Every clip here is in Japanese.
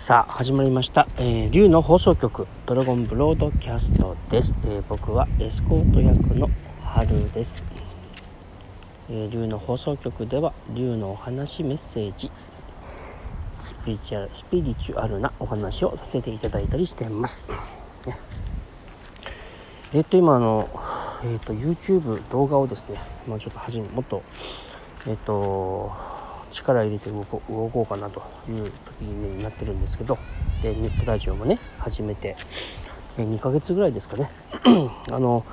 さあ始まりました、えー、竜の放送局ドラゴンブロードキャストです、えー、僕はエスコート役の春です、えー、竜の放送局では竜のお話メッセージスピリチュアルスピリチュアルなお話をさせていただいたりしています、えっ、と今あのえっ、と YouTube 動画をですねまあちょっと始めもっとえっ、と力入れて動こう動こうかなという時になってるんですけどでネットラジオもね始めて2ヶ月ぐらいですかね。あの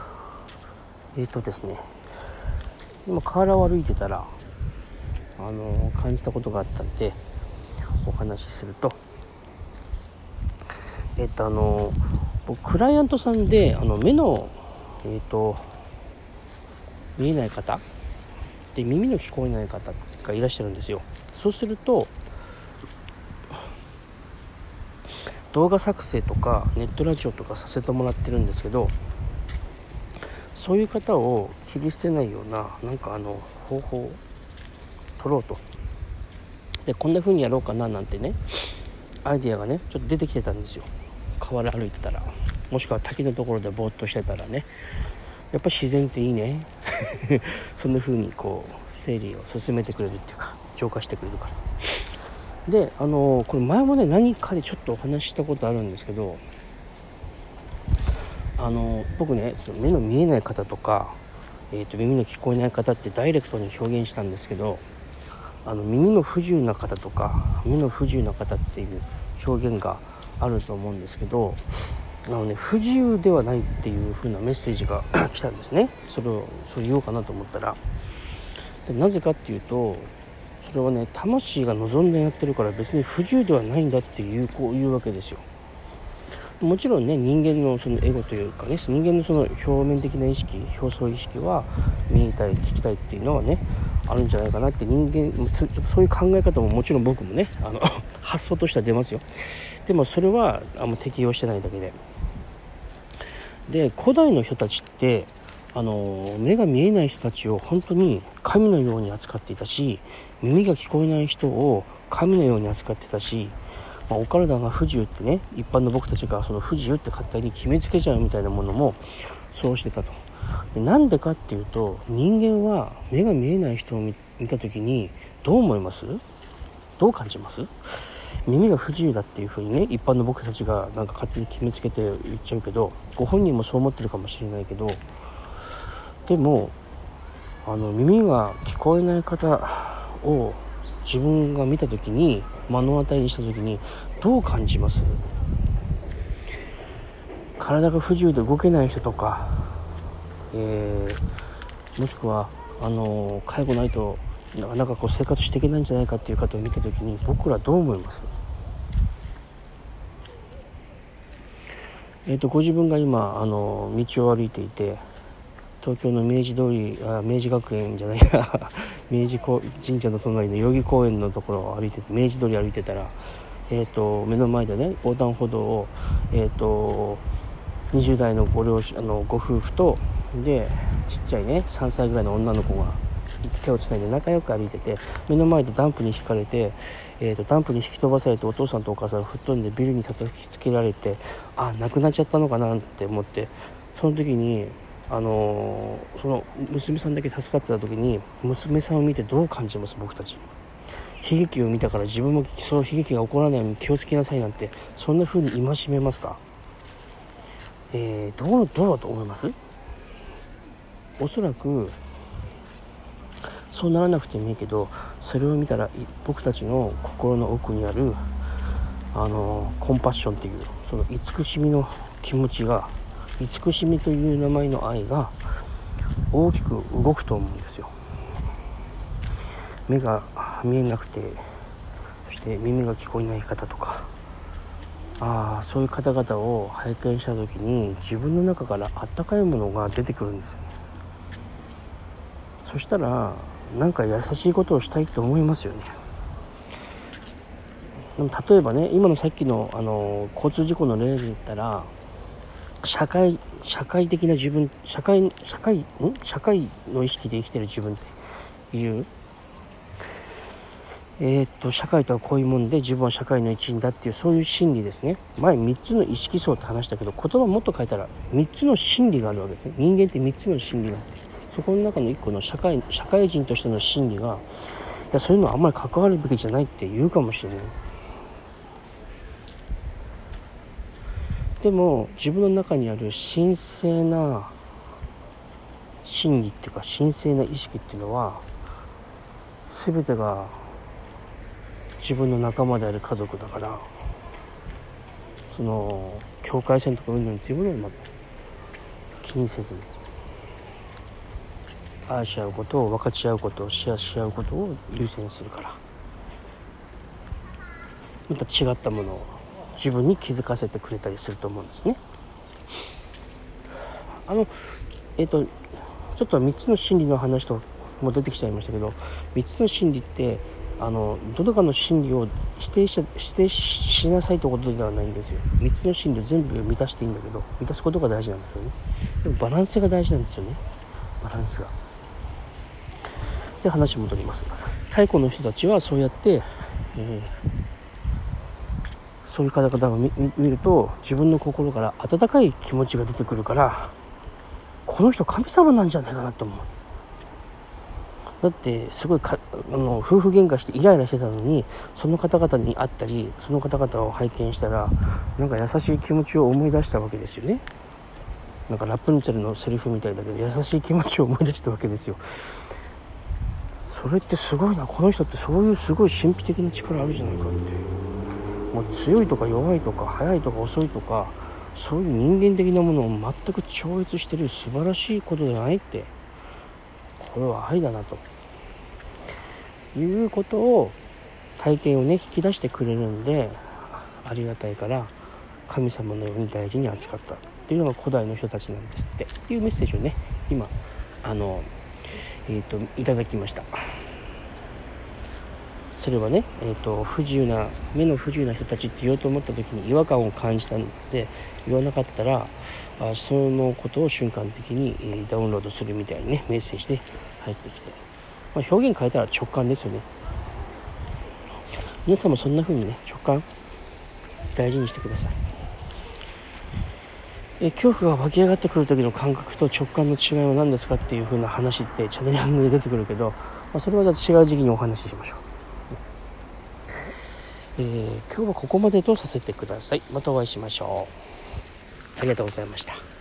えっ、ー、とですね今河原を歩いてたらあの感じたことがあったんでお話しすると。えっ、ー、とあの僕クライアントさんであの目のえっ、ー、と見えない方で耳の聞こえない方がいらっしゃるんですよ。そうすると動画作成とかネットラジオとかさせてもらってるんですけどそういう方を切り捨てないようななんかあの方法を取ろうと。でこんな風にやろうかななんてねアイデアがねちょっと出てきてたんですよ。河原歩いてたら。もしくは滝のところでぼーっとしてたらね。やっぱ自然っていいね。そんな風にこう整理を進めてくれるっていうか浄化してくれるから。であのこれ前もね何かでちょっとお話ししたことあるんですけどあの僕ねその目の見えない方とか、えーと、耳の聞こえない方ってダイレクトに表現したんですけどあの耳の不自由な方とか目の不自由な方っていう表現があると思うんですけどあのね不自由ではないっていう風なメッセージが 来たんですね。それをそれ言おうかなと思ったら。でなぜかっていうとそれはね魂が望んでやってるから別に不自由ではないんだっていうこういうわけですよ。もちろんね人間のそのエゴというかね人間のその表面的な意識表層意識は見えたい聞きたいっていうのはねあるんじゃないかなって人間ちょっとそういう考え方ももちろん僕もねあの 発想としては出ますよ。でもそれはあんま適用してないだけで。で古代の人たちってあの目が見えない人たちを本当に神のように扱っていたし耳が聞こえない人を神のように扱ってたし、まあ、お体が不自由ってね一般の僕たちがその不自由って勝手に決めつけちゃうみたいなものもそうしてたと。でなんでかっていうと人間は目が見えない人を見た時にどう思います？どう感じます？耳が不自由だっていう風にね一般の僕たちがなんか勝手に決めつけて言っちゃうけどご本人もそう思ってるかもしれないけどでもあの耳が聞こえない方を自分が見た時に目の当たりにした時にどう感じます？体が不自由で動けない人とか、えー、もしくはあの介護ないとなかなかこう生活していけないんじゃないかっていう方を見た時に僕らどう思います？えーと、ご自分が今あの道を歩いていて東京の明治通りあ明治学園じゃないや 明治神社の隣の代々木公園のところを歩いて明治通り歩いてたら、えーと、目の前でね横断歩道を、えーと、と20代のご両親あのご夫婦とでちっちゃいね3歳ぐらいの女の子が手をつないで仲良く歩いてて目の前でダンプに引かれて、えーと、ダンプに引き飛ばされてお父さんとお母さんが吹っ飛んでビルに叩きつけられてあ亡くなっちゃったのかなって思ってその時に、あのー、その娘さんだけ助かってた時に娘さんを見てどう感じます僕たち。悲劇を見たから自分もその悲劇が起こらないように気をつけなさいなんてそんな風に戒めますか？えー、どうどうだと思います？おそらくそうならなくてもいいけどそれを見たら僕たちの心の奥にあるあのコンパッションっていうその慈しみの気持ちが慈しみという名前の愛が大きく動くと思うんですよ。目が見えなくてそして耳が聞こえない方とか。ああそういう方々を拝見した時に自分の中からあったかいものが出てくるんですよそしたらなんか優しいことをしたいと思いますよね。でも例えばね今のさっきのあの交通事故の例で言ったら社会社会的な自分社会社会ん？社会の意識で生きてる自分っていうえー、っと社会とはこういうもんで自分は社会の一員だっていうそういう心理ですね。前3つの意識層って話したけど言葉もっと書いたら3つの心理があるわけですね。人間って3つの心理があって。そこの中の1個の社会社会人としての心理がいやそういうのはあんまり関わるべきじゃないって言うかもしれない。でも自分の中にある神聖な心理っていうか神聖な意識っていうのは全てが自分の仲間である家族だからその境界線とかうんぬんっていうものをま気にせず愛し合うことを分かち合うことをシェアし合うことを優先するから。また違ったものを自分に気づかせてくれたりすると思うんですね。あのえっ、ー、とちょっと3つの心理の話とも出てきちゃいましたけど3つの心理ってあのどれかの心理を否定し否定しなさいということではないんですよ。3つの心理を全部満たしていいんだけど満たすことが大事なんだけどね。でもバランスが大事なんですよね。バランスが。で話戻ります。太古の人たちはそうやって、えー、そういう方々を見ると自分の心から温かい気持ちが出てくるからこの人神様なんじゃないかなと思う。だってすごいかあの夫婦喧嘩してイライラしてたのにその方々に会ったりその方々を拝見したらなんか優しい気持ちを思い出したわけですよね。なんかラプンツェルのセリフみたいだけど優しい気持ちを思い出したわけですよ。それってすごいな。この人ってそういうすごい神秘的な力あるじゃないかって。もう強いとか弱いとか速いとか遅いとかそういう人間的なものを全く超越してる素晴らしいことじゃないって。これは愛だなと。いうことを体験をね引き出してくれるんでありがたいから神様のように大事に扱ったっていうのが古代の人たちなんですって。っていうメッセージをね今あのえっ、ー、といただきました。それはね、えーと、不自由な目の不自由な人たちって言おうと思った時に違和感を感じたんで言わなかったらあそのことを瞬間的に、えー、ダウンロードするみたいにねメッセージで入ってきて、まあ、表現変えたら直感ですよね。皆さんもそんな風にね直感大事にしてください。え恐怖が湧き上がってくる時の感覚と直感の違いは何ですかっていう風な話ってチャネリングで出てくるけど、まあ、それはじゃあ違う時期にお話ししましょう。えー、今日はここまでとさせてください。またお会いしましょう。ありがとうございました。